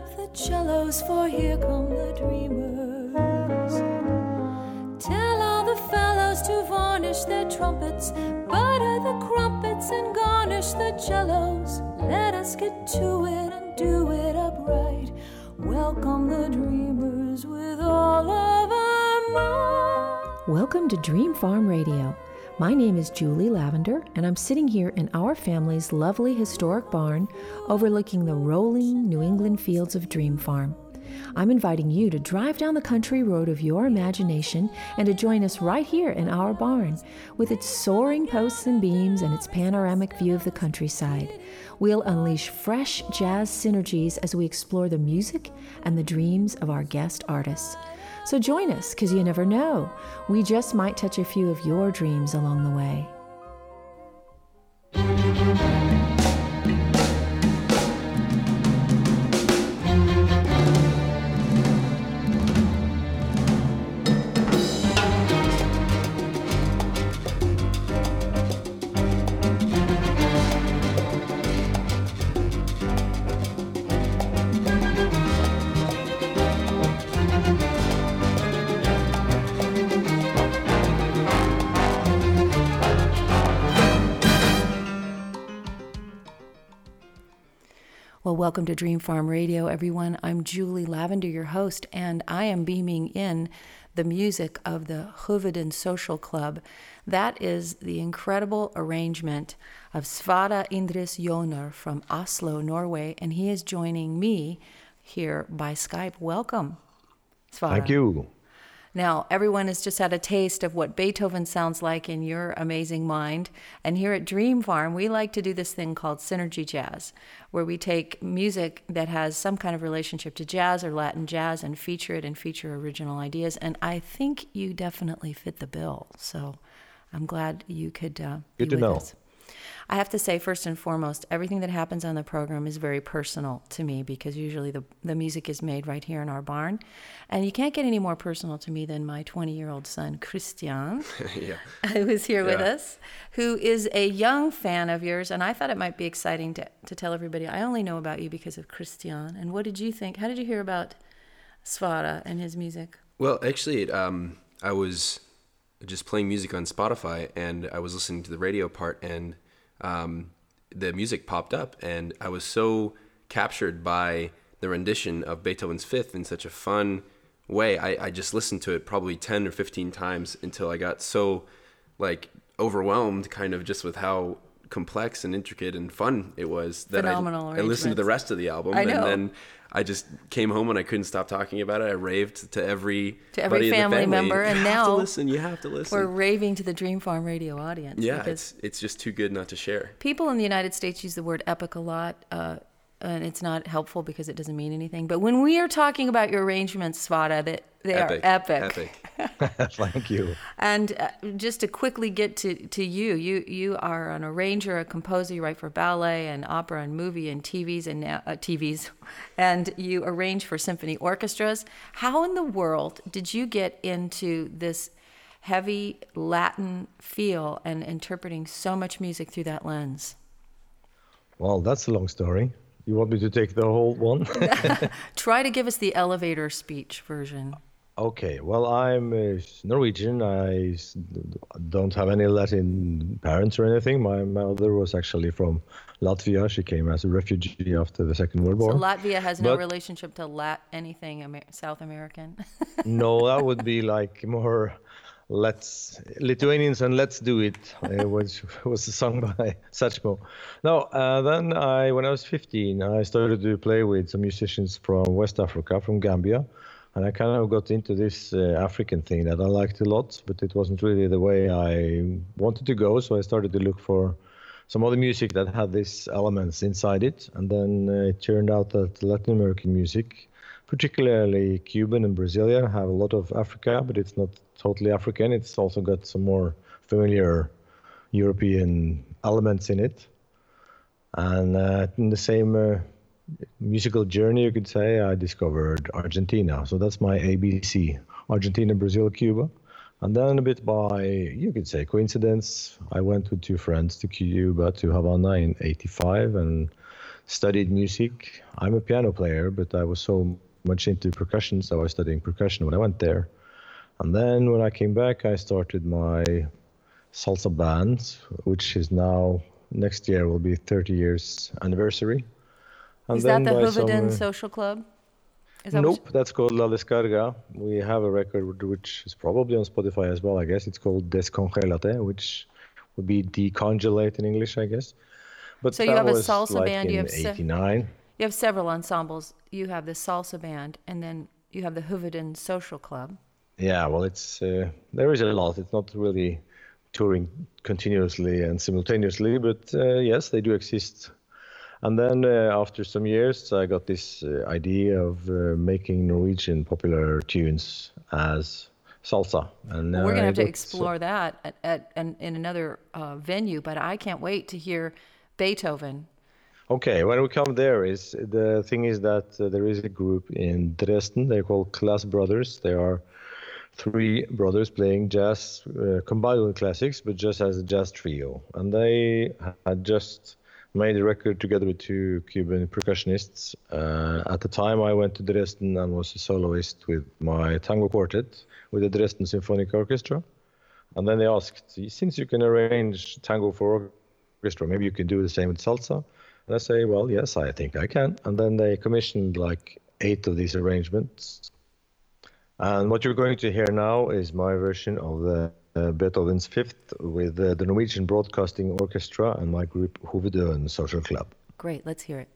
Up the cellos, for here come the dreamers. Tell all the fellows to varnish their trumpets, butter the crumpets, and garnish the cellos. Let us get to it and do it upright. Welcome the dreamers with all of our might. Welcome to Dream Farm Radio. My name is Julie Lavender, and I'm sitting here in our family's lovely historic barn overlooking the rolling New England fields of Dream Farm. I'm inviting you to drive down the country road of your imagination and to join us right here in our barn with its soaring posts and beams and its panoramic view of the countryside. We'll unleash fresh jazz synergies as we explore the music and the dreams of our guest artists. So join us, because you never know. We just might touch a few of your dreams along the way. Welcome to Dream Farm Radio, everyone. I'm Julie Lavender, your host, and I am beaming in the music of the Hovedøen Social Club. That is the incredible arrangement of Sverre Indris Joner from Oslo, Norway, and he is joining me here by Skype. Welcome, Sverre. Thank you. Now, everyone has just had a taste of what Beethoven sounds like in your amazing mind. And here at Dream Farm, we like to do this thing called Synergy Jazz, where we take music that has some kind of relationship to jazz or Latin jazz and feature it and feature original ideas. And I think you definitely fit the bill. So I'm glad you could uh, be Good to with know. us. I have to say, first and foremost, everything that happens on the program is very personal to me because usually the, the music is made right here in our barn. And you can't get any more personal to me than my 20 year old son, Christian, yeah. who is here with us, who is a young fan of yours. And I thought it might be exciting to, to tell everybody I only know about you because of Christian. And what did you think? How did you hear about Sverre and his music? Well, actually, um, I was just playing music on Spotify, and I was listening to the radio part, and um, the music popped up, and I was so captured by the rendition of Beethoven's Fifth in such a fun way. I, I just listened to it probably ten or fifteen times until I got so like overwhelmed, kind of just with how complex and intricate and fun it was that Phenomenal I, I listened to the rest of the album, I know. and then I just came home and I couldn't stop talking about it. I raved to every To every the family member, You and have now to listen. You have to listen. We're raving to the Dream Farm radio audience. yeah, it's it's just too good not to share. people in the United States use the word epic a lot, uh, and it's not helpful because it doesn't mean anything. But when we are talking about your arrangements, Sverre, that they Epic, are epic. epic. Thank you. And uh, just to quickly get to, to you, you you are an arranger, a composer. You write for ballet and opera and movie and TVs and now, uh, TVs, and you arrange for symphony orchestras. How in the world did you get into this heavy Latin feel and interpreting so much music through that lens? Well, that's a long story. You want me to take the whole one? Try to give us the elevator speech version. Okay, well, I'm uh, Norwegian. I don't have any Latin parents or anything. My mother was actually from Latvia. She came as a refugee after the Second World War. So Latvia has no relationship to Lat anything Amer- South American. no, that would be like more let's Lithuanians and let's do it, uh, which was a song by Satchmo. No, uh, then I when I was 15, I started to play with some musicians from West Africa, from Gambia, and I kind of got into this uh, African thing that I liked a lot, but it wasn't really the way I wanted to go. So I started to look for some other music that had these elements inside it, and then uh, it turned out that Latin American music particularly Cuban and Brazilian, have a lot of Africa, but it's not totally African. It's also got some more familiar European elements in it. And uh, in the same uh, musical journey, you could say, I discovered Argentina. So that's my ABC Argentina, Brazil, Cuba. And then a bit by, you could say, coincidence, I went with two friends to Cuba, to Havana in 85 and studied music. I'm a piano player, but I was so much into percussion, so I was studying percussion when I went there. And then when I came back, I started my salsa band, which is now next year will be 30 years anniversary. And Is that the some, uh, Social Club? Is that Nope, that's called La Descarga. We have a record which is probably on Spotify as well, I guess. It's called Descongelate, which would be decongelate in English, I guess. But So you have a salsa like band, you have se- You have several ensembles. You have the salsa band, and then you have the Hovedøen Social Club. Yeah, well, it's uh, there is a lot. It's not really touring continuously and simultaneously, but uh, yes, they do exist. And then uh, after some years, I got this uh, idea of uh, making Norwegian popular tunes as salsa. And Well, we're going to have to explore that at, at, an in another uh, venue, but I can't wait to hear Beethoven. Okay, when we come there, is the thing is that uh, there is a group in Dresden. They're called Klazz Brothers. They are three brothers playing jazz, uh, combined with classics, but just as a jazz trio. And they had just made a record together with two Cuban percussionists. Uh, at the time, I went to Dresden and was a soloist with my tango quartet with the Dresden Symphonic Orchestra. And then they asked, since you can arrange tango for orchestra, maybe you can do the same with salsa. And I say, well, yes, I think I can. And then they commissioned like eight of these arrangements. And what you're going to hear now is my version of the uh, Beethoven's Fifth with uh, the Norwegian Broadcasting Orchestra and my group Hovedøen Social Club. Great, let's hear it.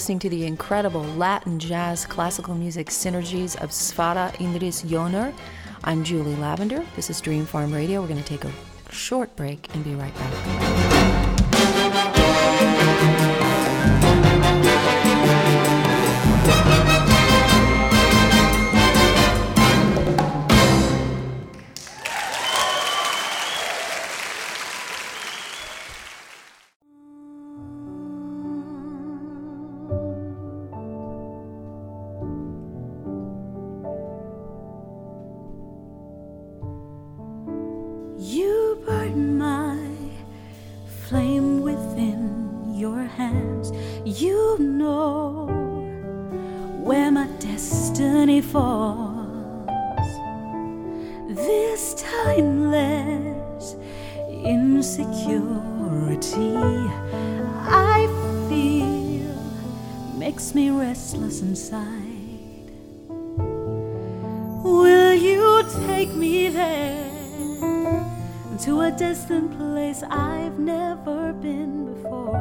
Listening to the incredible Latin jazz classical music synergies of Sverre Indris Joner. I'm Julie Lavender. This is Dream Farm Radio. We're going to take a short break and be right back. journey falls. This timeless insecurity I feel makes me restless inside. Will you take me there? To a distant place I've never been before.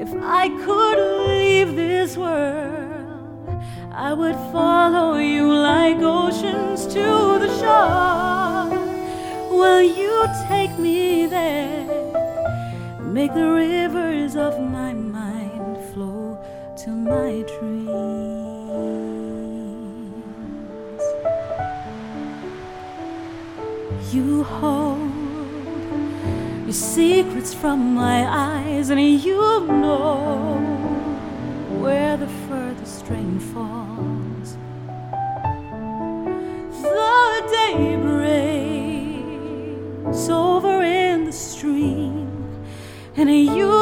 If I could leave this world I would follow you like oceans to the shore. Will you take me there? Make the rivers of my mind flow to my dreams. You hold your secrets from my eyes, and you know where the over in the stream, and you.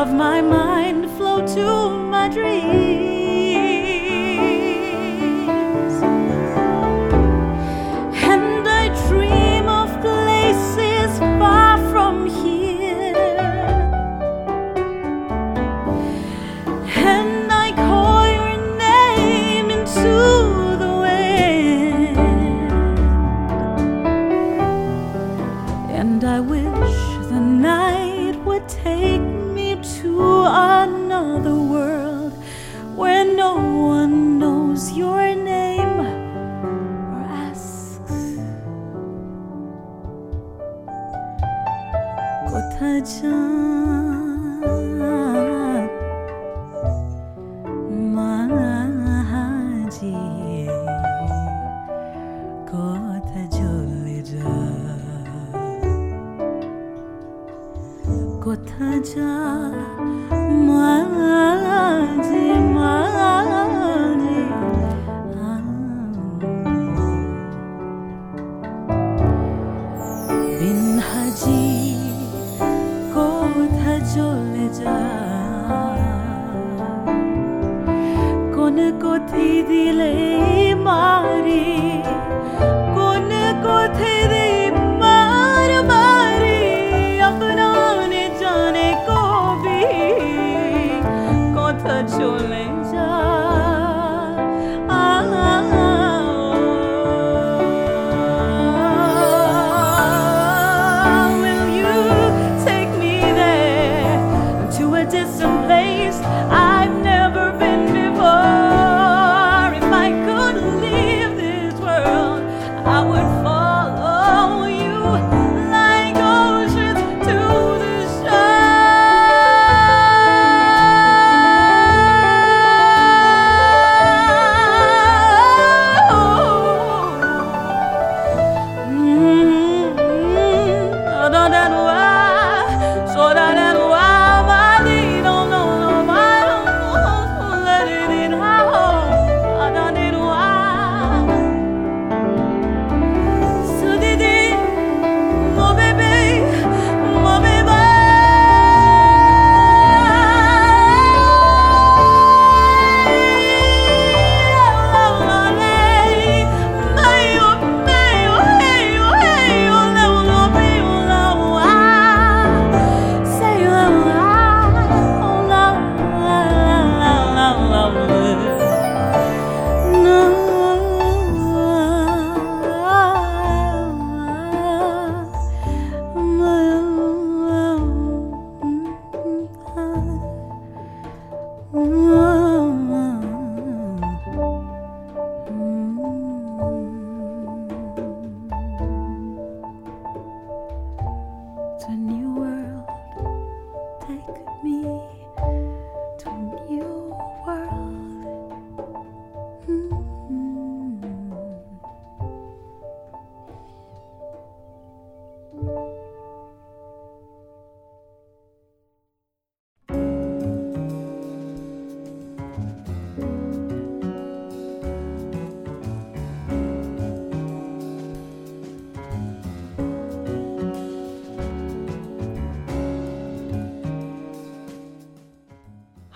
of my mind flow to my dreams.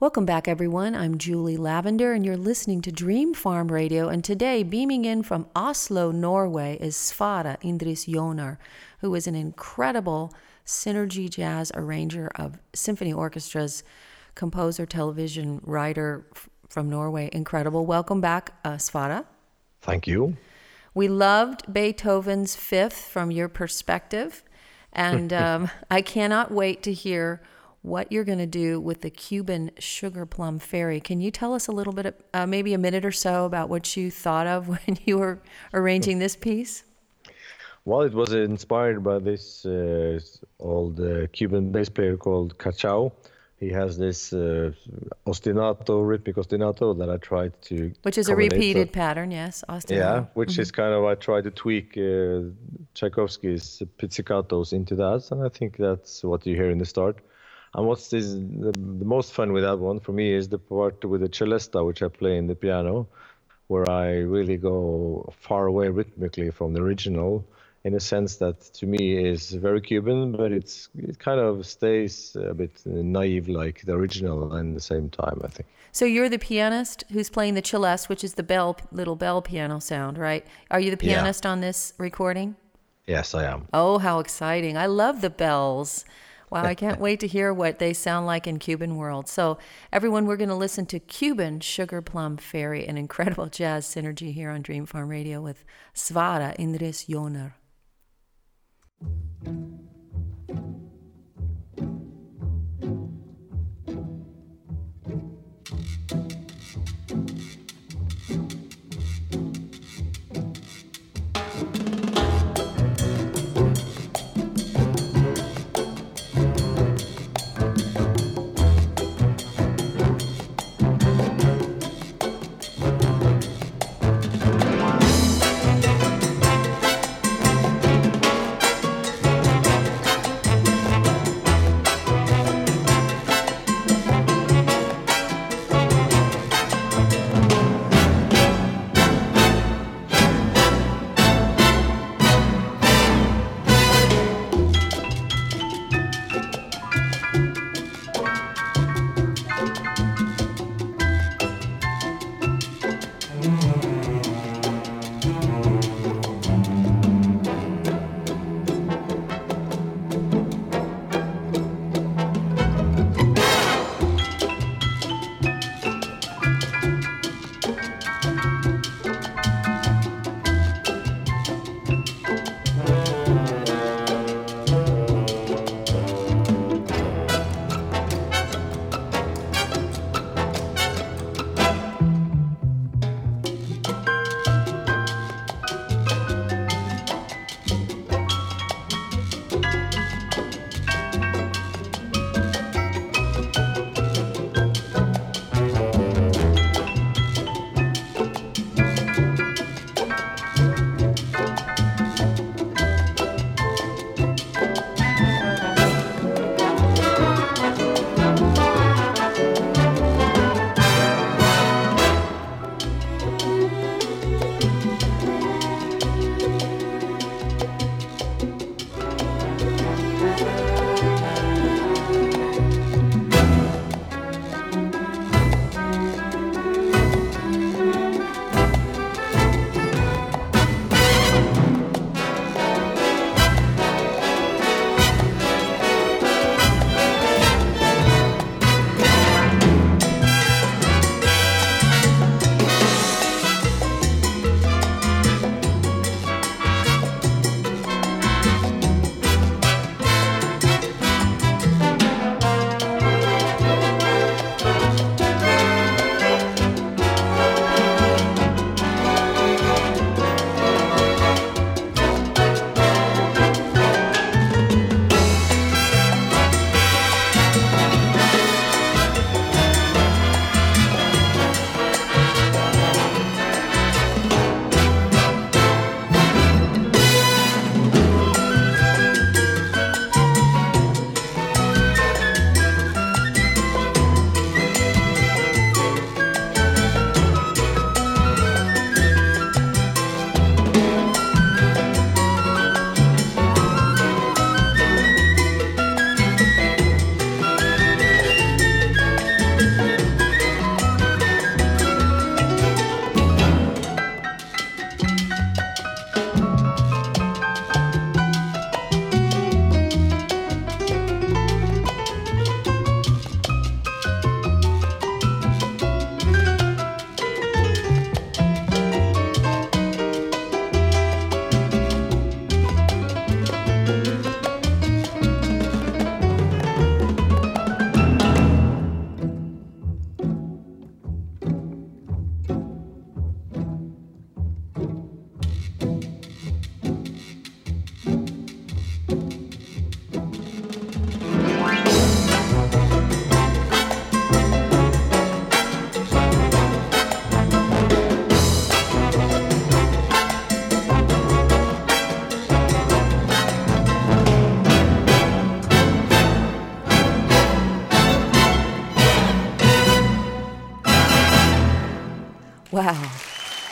Welcome back, everyone. I'm Julie Lavender, and you're listening to Dream Farm Radio. And today, beaming in from Oslo, Norway, is Sverre Indris Joner, who is an incredible synergy jazz arranger of symphony orchestras, composer, television writer from Norway. Incredible. Welcome back, uh, Sverre. Thank you. We loved Beethoven's Fifth from your perspective, and um, I cannot wait to hear what you're going to do with the Cuban Sugar Plum Fairy. Can you tell us a little bit, uh, maybe a minute or so, about what you thought of when you were arranging this piece? Well, it was inspired by this uh, old uh, Cuban bass player called Cachao. He has this uh, ostinato, rhythmic ostinato that I tried to. Which is a repeated pattern, yes. ostinato. Yeah, which is kind of I tried to tweak uh, Tchaikovsky's pizzicatos into that, and I think that's what you hear in the start. And what's this, the, the most fun with that one for me is the part with the celesta, which I play in the piano, where I really go far away rhythmically from the original, in a sense that to me is very Cuban, but it's it kind of stays a bit naive like the original at the same time. I think. So you're the pianist who's playing the celeste, which is the bell, little bell piano sound, right? Are you the Yeah. pianist on this recording? Yes, I am. Oh, how exciting. I love the bells. Wow, I can't wait to hear what they sound like in Cuban world. So, everyone, we're going to listen to Cuban Sugar Plum Fairy, an incredible jazz synergy here on Dream Farm Radio with Sverre Indris Joner.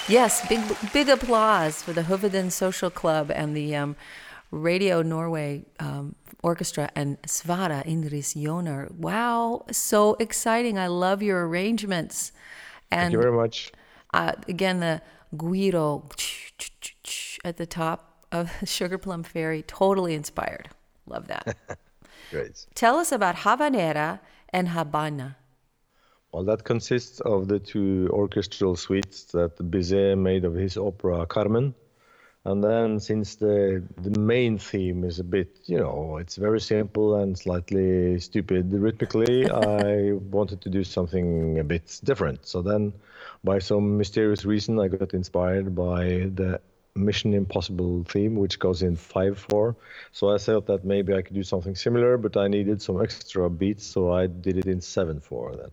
Yes, big big applause for the Hovedøen Social Club and the um, Radio Norway um, Orchestra and Sverre Indris Joner. Wow, so exciting! I love your arrangements. And Thank you very much. Uh, again, the guiro at the top of Sugar Plum Fairy, totally inspired. Love that. Great. Tell us about Habanera and Habana. Well, that consists of the two orchestral suites that Bizet made of his opera Carmen. And then, since the the main theme is a bit, you know, it's very simple and slightly stupid rhythmically, I wanted to do something a bit different. So then, by some mysterious reason, I got inspired by the Mission Impossible theme, which goes in 5 4. So I thought that maybe I could do something similar, but I needed some extra beats, so I did it in 7 4 then.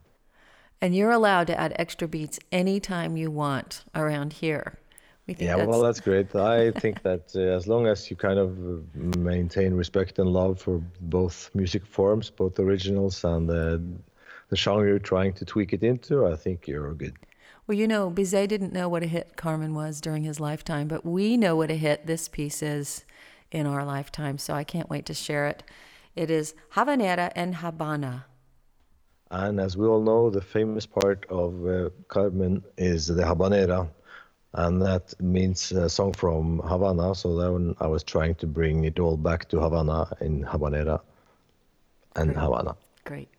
And you're allowed to add extra beats anytime you want around here. We think yeah, that's... well, that's great. I think that uh, as long as you kind of maintain respect and love for both music forms, both originals and the, the genre you're trying to tweak it into, I think you're good. Well, you know, Bizet didn't know what a hit Carmen was during his lifetime, but we know what a hit this piece is in our lifetime, so I can't wait to share it. It is Habanera and Habana. And as we all know, the famous part of uh, Carmen is the habanera, and that means a song from Havana. So then I was trying to bring it all back to Havana in habanera and Great. Havana. Great.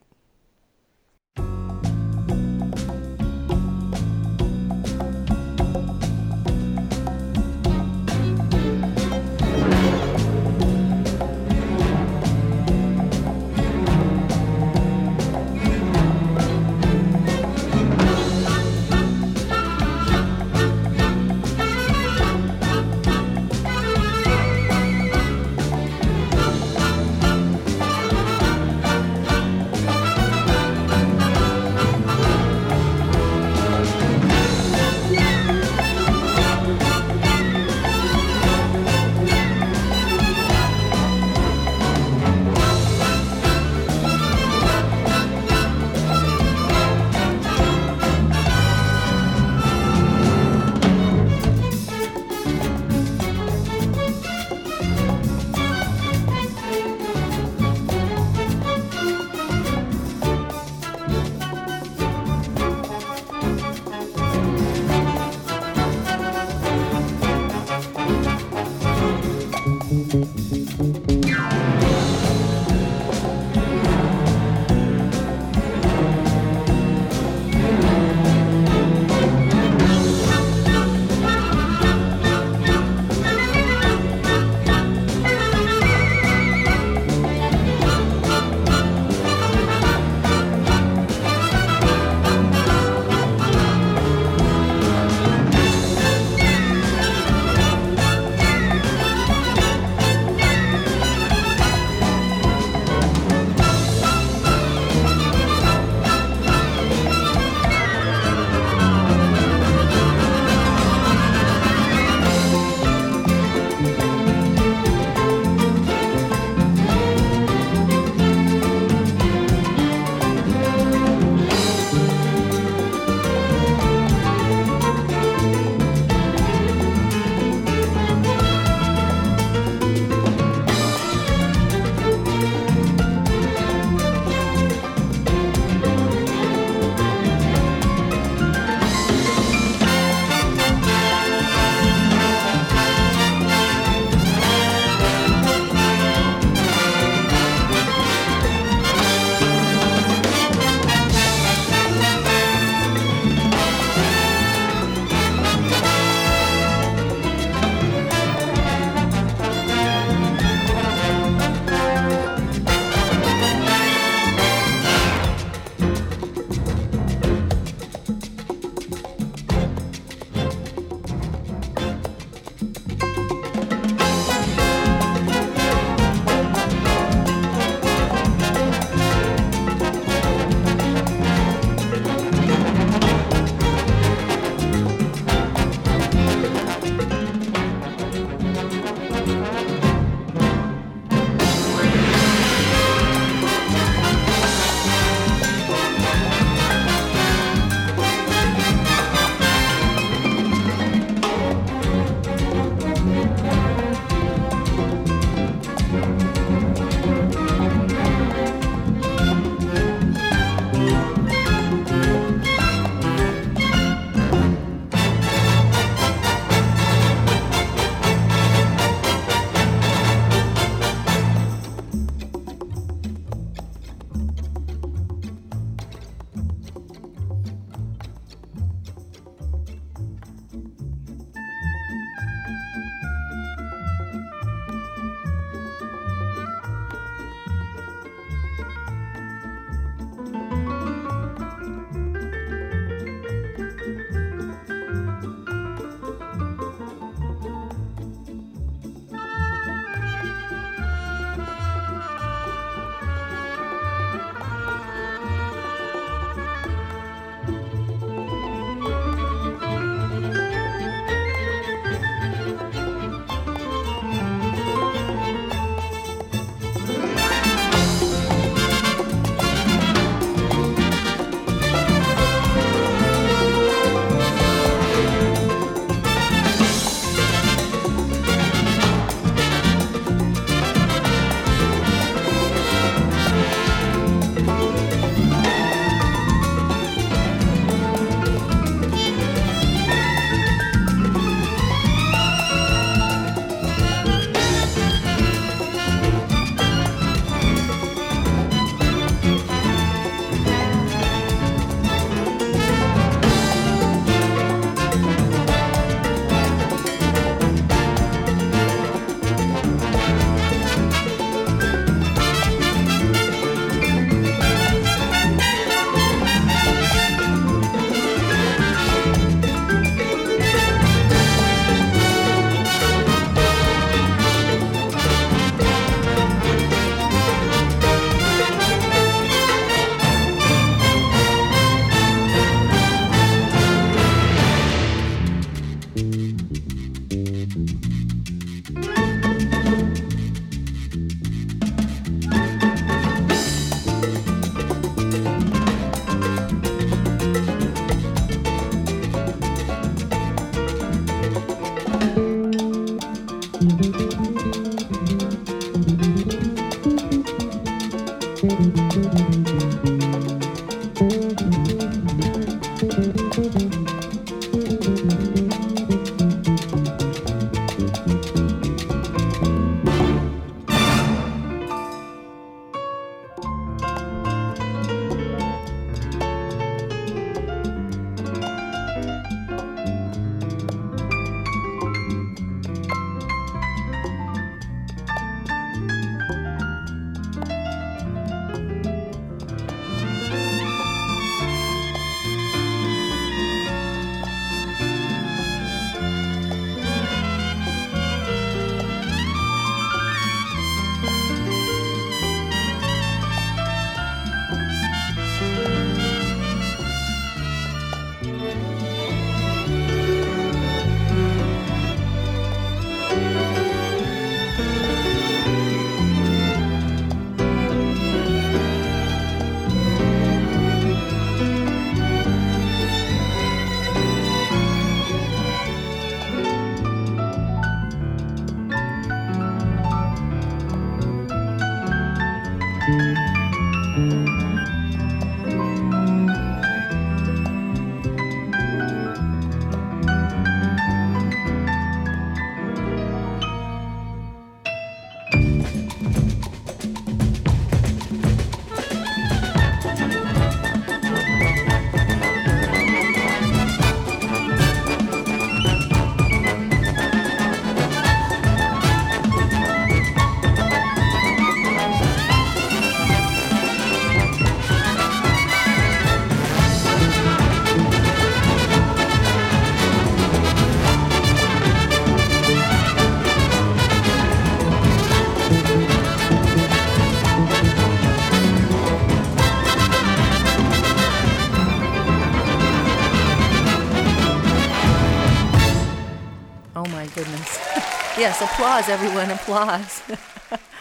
Yes, applause, everyone, applause.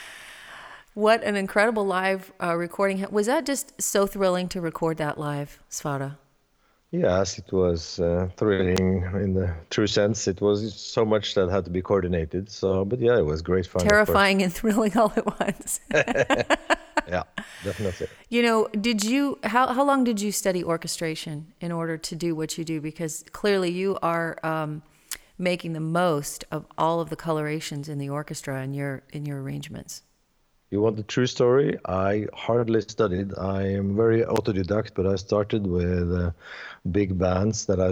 what an incredible live uh, recording. Was that just so thrilling to record that live, Sverre? Yes, it was uh, thrilling in the true sense. It was so much that had to be coordinated. So, but yeah, it was great fun. Terrifying and thrilling all at once. Yeah, definitely. You know, did you how how long did you study orchestration in order to do what you do? Because clearly you are um, making the most of all of the colorations in the orchestra in your in your arrangements. You want the true story? I hardly studied. I am very autodidact, but I started with uh, big bands that I,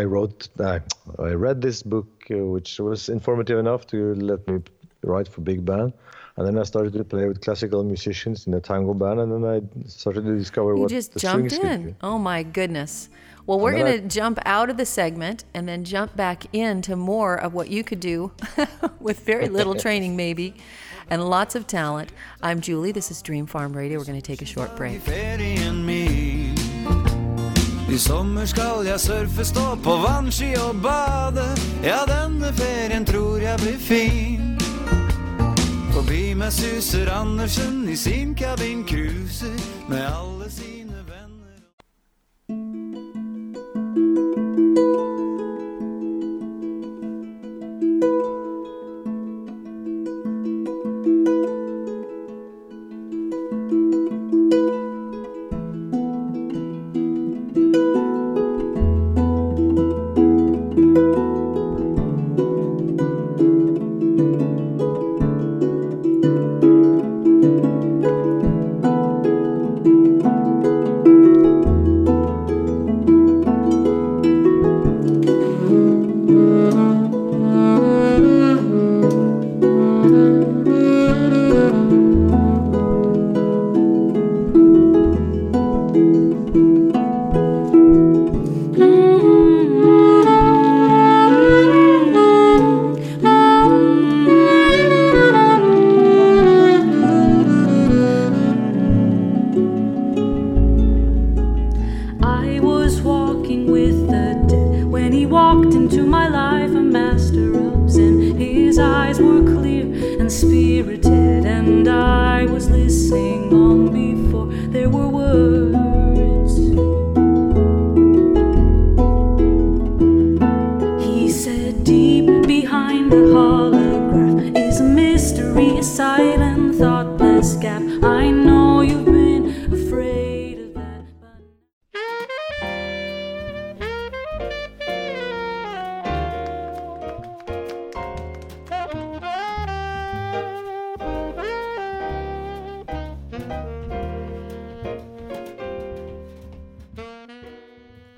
I wrote. Uh, I read this book, uh, which was informative enough to let me write for big band. And then I started to play with classical musicians in a tango band, and then I started to discover You what just the jumped could in. Oh my goodness. Well, we're going to jump out of the segment and then jump back into more of what you could do with very little training, maybe, and lots of talent. I'm Julie. This is Dream Farm Radio. We're going to take a short break. I sommer skal jeg surfe, stå på vannski og bade. Ja, denne ferien tror jeg blir fin. Forbi meg suser Andersen i sin cabin cruiser med alle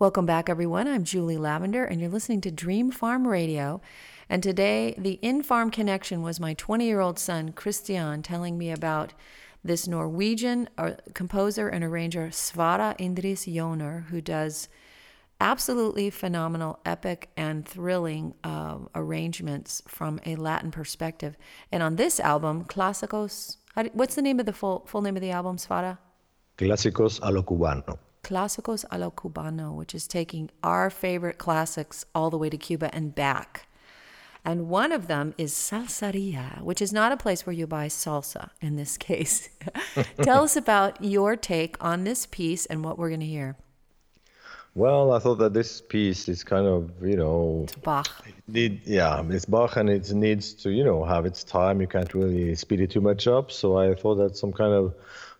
Welcome back, everyone. I'm Julie Lavender, and you're listening to Dream Farm Radio. And today, the in farm connection was my 20 year old son, Christian, telling me about this Norwegian uh, composer and arranger, Sverre Indris Joner, who does absolutely phenomenal, epic, and thrilling uh, arrangements from a Latin perspective. And on this album, Clásicos, what's the name of the full, full name of the album, Sverre? Clásicos a lo cubano. Clásicos a lo Cubano, which is taking our favorite classics all the way to Cuba and back. And one of them is Salsaria, which is not a place where you buy salsa in this case. Tell us about your take on this piece and what we're going to hear. Well, I thought that this piece is kind of, you know, Bach. need, yeah, it's Bach and it needs to, you know, have its time. You can't really speed it too much up. So I thought that some kind of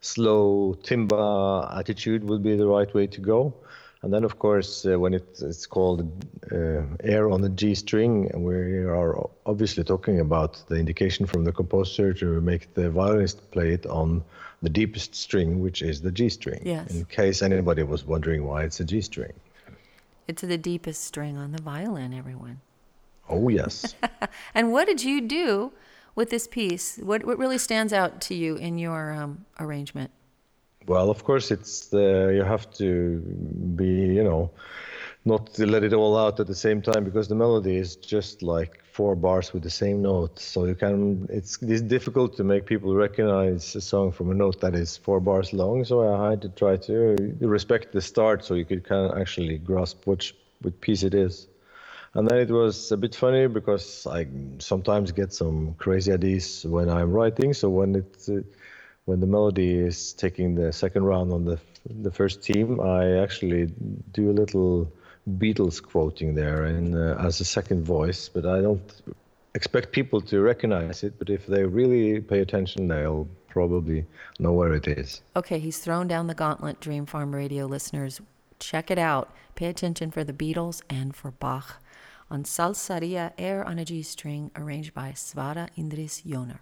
slow timba attitude would be the right way to go. And then, of course, uh, when it, it's called uh, air on the G string, we are obviously talking about the indication from the composer to make the violinist play it on the deepest string, which is the G string. Yes. In case anybody was wondering why it's a G string. It's the deepest string on the violin, everyone. Oh, yes. And what did you do with this piece? What, what really stands out to you in your um, arrangement? Well, of course, it's the you have to be, you know, not let it all out at the same time because the melody is just like four bars with the same note. So you can it's it's difficult to make people recognize a song from a note that is four bars long. So I had to try to respect the start so you could kind of actually grasp which which piece it is. And then it was a bit funny because I sometimes get some crazy ideas when I'm writing. So when it uh, when the melody is taking the second round on the the first team, I actually do a little Beatles quoting there and uh, as a second voice. But I don't expect people to recognize it. But if they really pay attention, they'll probably know where it is. Okay, he's thrown down the gauntlet, Dream Farm Radio listeners. Check it out. Pay attention for the Beatles and for Bach on Salsaria Air on a G string, arranged by Sverre Indris Joner.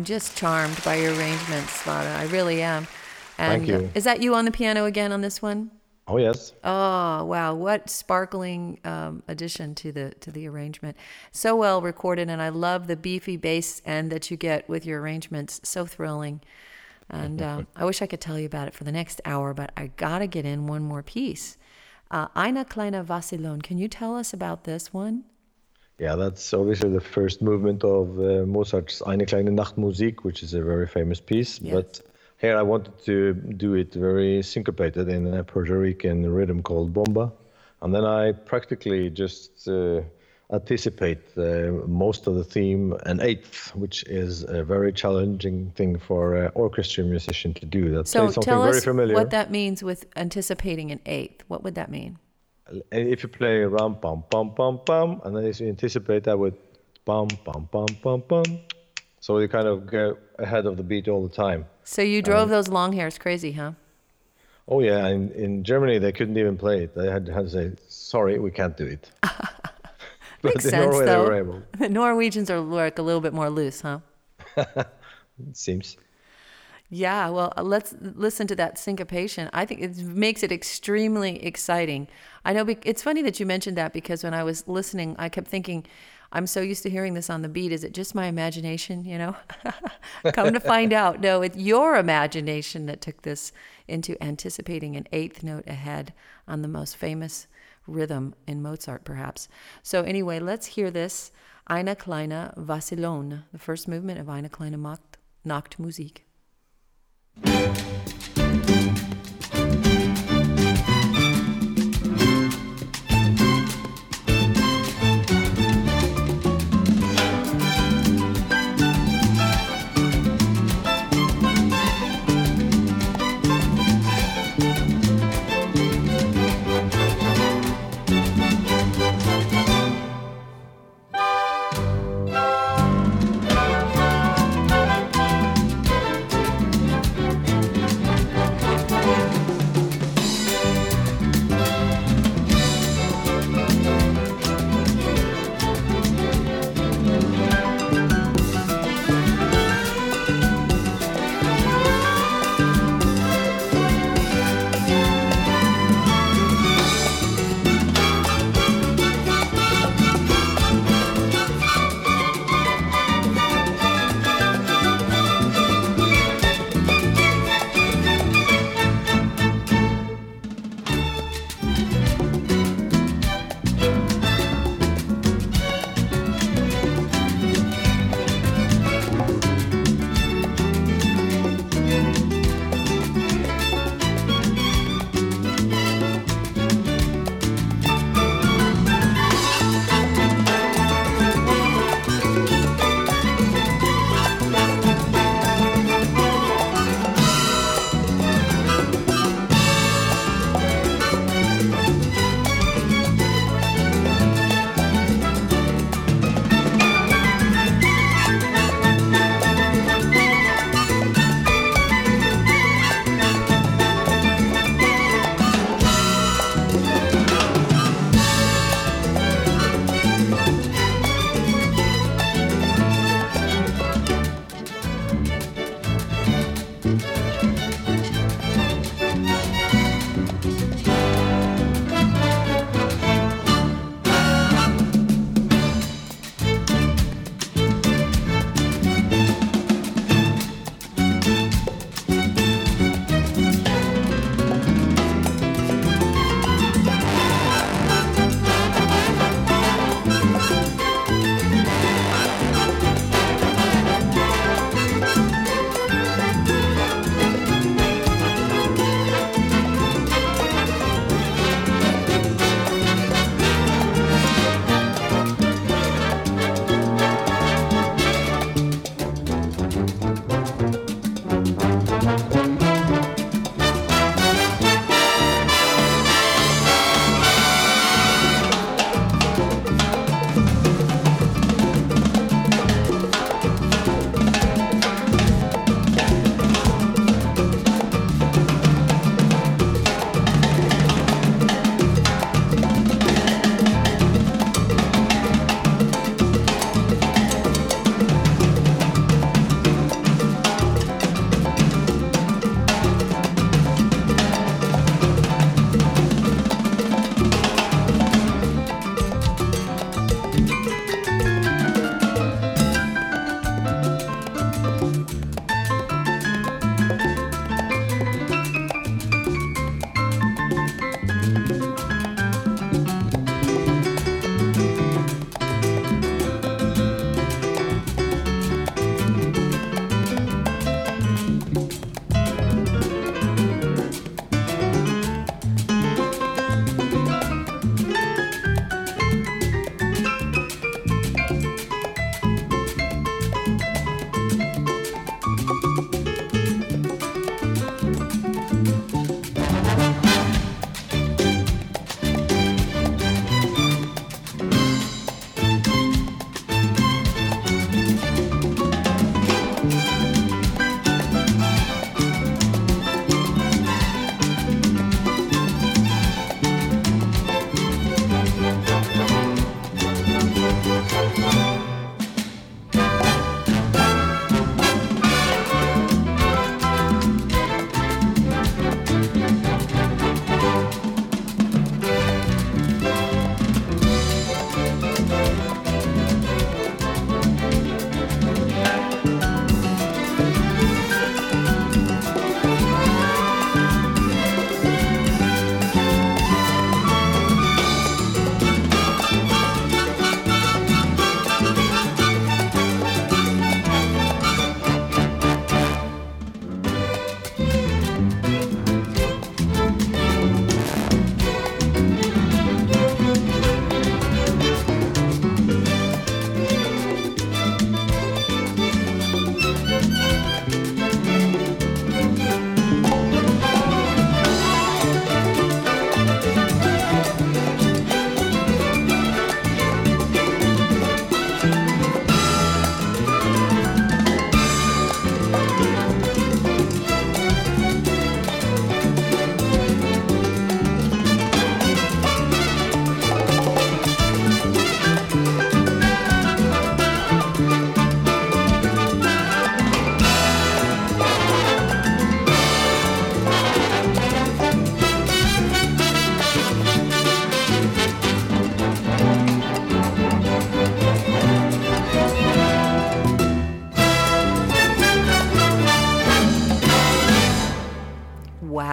I'm just charmed by your arrangements, Sverre. I really am. And Thank you. is that you on the piano again on this one? Oh yes. Oh wow! What sparkling um, addition to the to the arrangement. So well recorded, and I love the beefy bass end that you get with your arrangements. So thrilling. And um, I wish I could tell you about it for the next hour, but I gotta get in one more piece. Uh, Eine kleine Vacillon. Can you tell us about this one? Yeah, that's obviously the first movement of uh, Mozart's Eine kleine Nachtmusik, which is a very famous piece. Yes. But here I wanted to do it very syncopated in a Puerto Rican rhythm called bomba. And then I practically just uh, anticipate uh, most of the theme an eighth, which is a very challenging thing for an orchestra musician to do. That So tell very us familiar. what that means with anticipating an eighth. What would that mean? And if you play ram pam pam pam pam, and then you anticipate that with pam pam pam pam pam, so you kind of go ahead of the beat all the time. So you drove those long hairs crazy, huh? Oh yeah, in, in Germany they couldn't even play it. They had, had to say, "Sorry, we can't do it." but Makes in sense, Norway though. they were able. The Norwegians are like a little bit more loose, huh? It seems. Yeah, well, uh, let's listen to that syncopation. I think it makes it extremely exciting. I know it's funny that you mentioned that because when I was listening, I kept thinking, I'm so used to hearing this on the beat. Is it just my imagination, you know? Come to find out, no, it's your imagination that took this into anticipating an eighth note ahead on the most famous rhythm in Mozart, perhaps. So, anyway, let's hear this Eine kleine Vacillon, the first movement of Eine kleine Nacht- Nachtmusik. Eine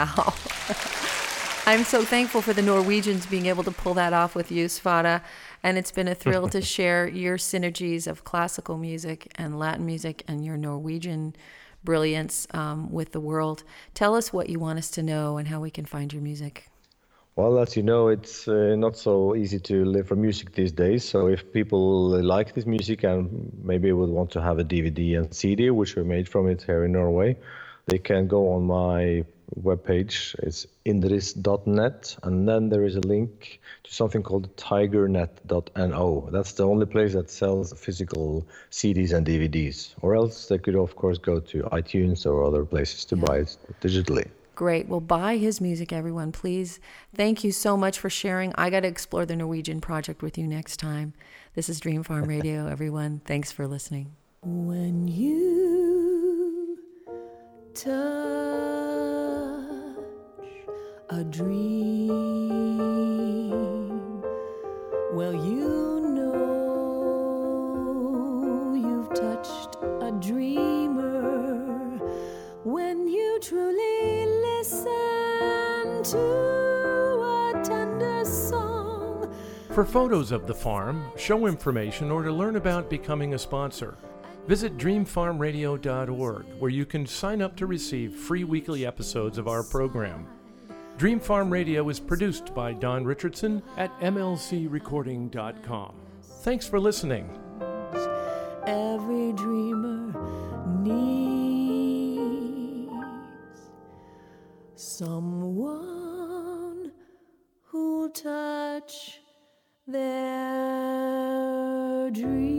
I'm so thankful for the Norwegians being able to pull that off with you, Sverre. And it's been a thrill to share your synergies of classical music and Latin music and your Norwegian brilliance um, with the world. Tell us what you want us to know and how we can find your music. Well, as you know, it's uh, not so easy to live from music these days. So if people like this music and maybe would want to have a DVD and CD, which are made from it here in Norway, they can go on my webpage. It's indris.net, and then there is a link to something called tigernet.no. That's the only place that sells physical CDs and DVDs. Or else they could, of course, go to iTunes or other places to buy it digitally. Great. Well, buy his music, everyone, please. Thank you so much for sharing. I got to explore the Norwegian project with you next time. This is Dream Farm Radio, everyone. Thanks for listening. When you touch a dream, well, you know you've touched a dreamer when you truly listen to a tender song. For photos of the farm, show information, or to learn about becoming a sponsor, visit dreamfarmradio.org where you can sign up to receive free weekly episodes of our program. Dream Farm Radio is produced by Don Richardson at mlcrecording.com. Thanks for listening. every dreamer needs someone who'll touch their dreams.